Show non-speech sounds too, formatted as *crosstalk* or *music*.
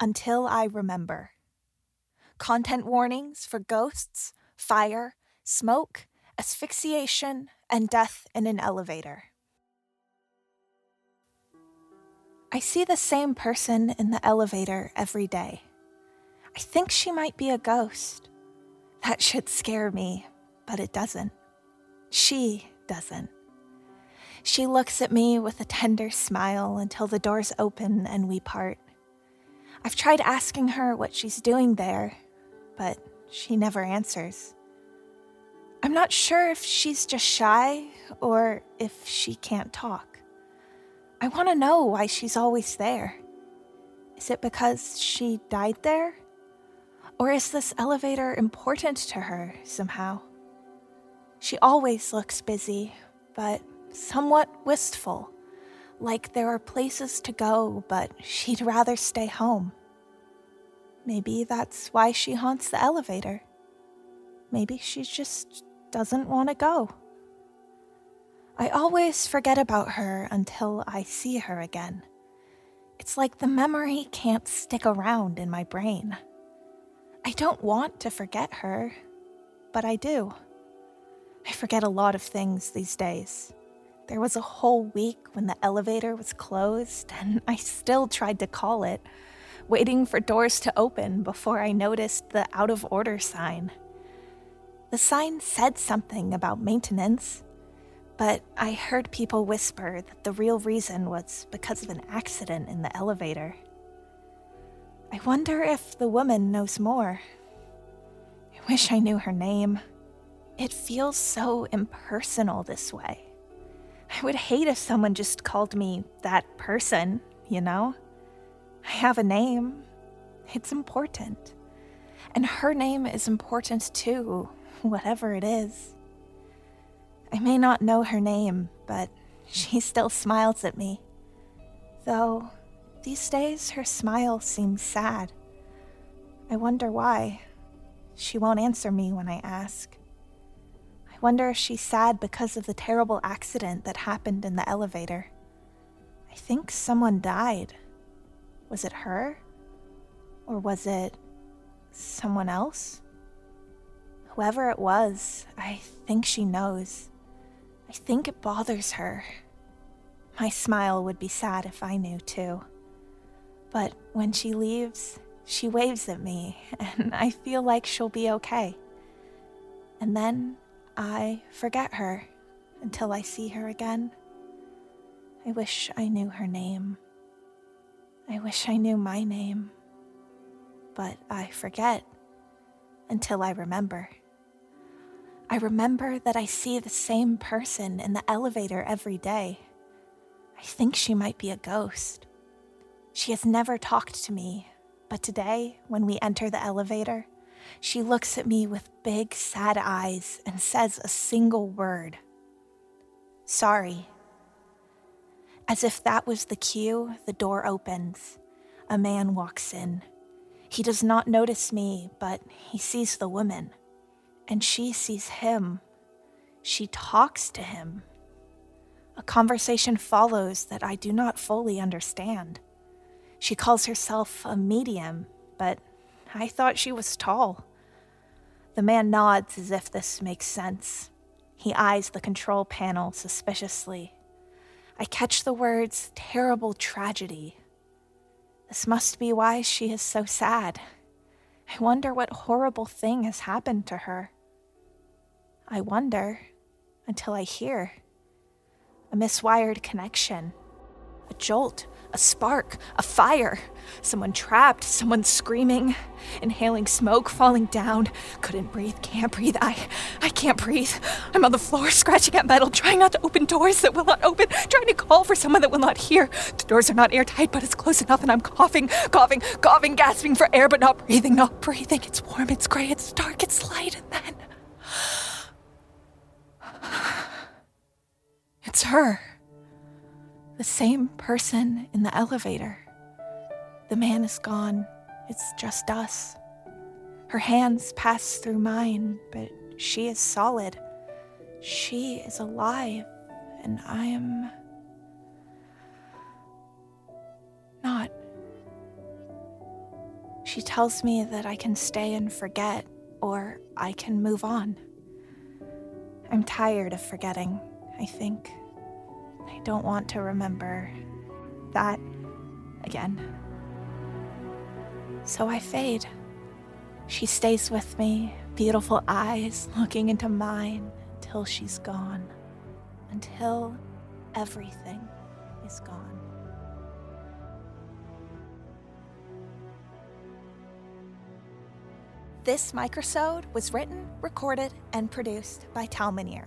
Until I remember. Content warnings for ghosts, fire, smoke, asphyxiation, and death in an elevator. I see the same person in the elevator every day. I think she might be a ghost. That should scare me, but it doesn't. She doesn't. She looks at me with a tender smile until the doors open and we part. I've tried asking her what she's doing there, but she never answers. I'm not sure if she's just shy or if she can't talk. I want to know why she's always there. Is it because she died there? Or is this elevator important to her somehow? She always looks busy, but somewhat wistful, like there are places to go, but she'd rather stay home. Maybe that's why she haunts the elevator. Maybe she just doesn't want to go. I always forget about her until I see her again. It's like the memory can't stick around in my brain. I don't want to forget her, but I do. I forget a lot of things these days. There was a whole week when the elevator was closed, and I still tried to call it, waiting for doors to open before I noticed the out of order sign. The sign said something about maintenance, but I heard people whisper that the real reason was because of an accident in the elevator. I wonder if the woman knows more. I wish I knew her name. It feels so impersonal this way. I would hate if someone just called me that person, you know? I have a name. It's important. And her name is important too, whatever it is. I may not know her name, but she *laughs* still smiles at me. Though, these days her smile seems sad. I wonder why. She won't answer me when I ask. I wonder if she's sad because of the terrible accident that happened in the elevator. I think someone died. Was it her? Or was it someone else? Whoever it was, I think she knows. I think it bothers her. My smile would be sad if I knew too. But when she leaves, she waves at me, *laughs* and I feel like she'll be okay. And then I forget her until I see her again. I wish I knew her name. I wish I knew my name. But I forget until I remember. I remember that I see the same person in the elevator every day. I think she might be a ghost. She has never talked to me, but today, when we enter the elevator, she looks at me with big, sad eyes and says a single word Sorry. As if that was the cue, the door opens. A man walks in. He does not notice me, but he sees the woman. And she sees him. She talks to him. A conversation follows that I do not fully understand. She calls herself a medium, but I thought she was tall. The man nods as if this makes sense. He eyes the control panel suspiciously. I catch the words terrible tragedy. This must be why she is so sad. I wonder what horrible thing has happened to her. I wonder until I hear a miswired connection, a jolt a spark, a fire. Someone trapped, someone screaming, inhaling smoke, falling down. Couldn't breathe, can't breathe. I I can't breathe. I'm on the floor, scratching at metal, trying not to open doors that will not open, trying to call for someone that will not hear. The doors are not airtight, but it's close enough, and I'm coughing, coughing, coughing, gasping for air, but not breathing, not breathing. It's warm, it's gray, it's dark, it's light, and then. *sighs* It's her. The same person in the elevator. The man is gone. It's just us. Her hands pass through mine, but she is solid. She is alive, and I am not. She tells me that I can stay and forget, or I can move on. I'm tired of forgetting, I think. I don't want to remember that again. So I fade. She stays with me, beautiful eyes looking into mine till she's gone. Until everything is gone. This microsode was written, recorded, and produced by Talmanier.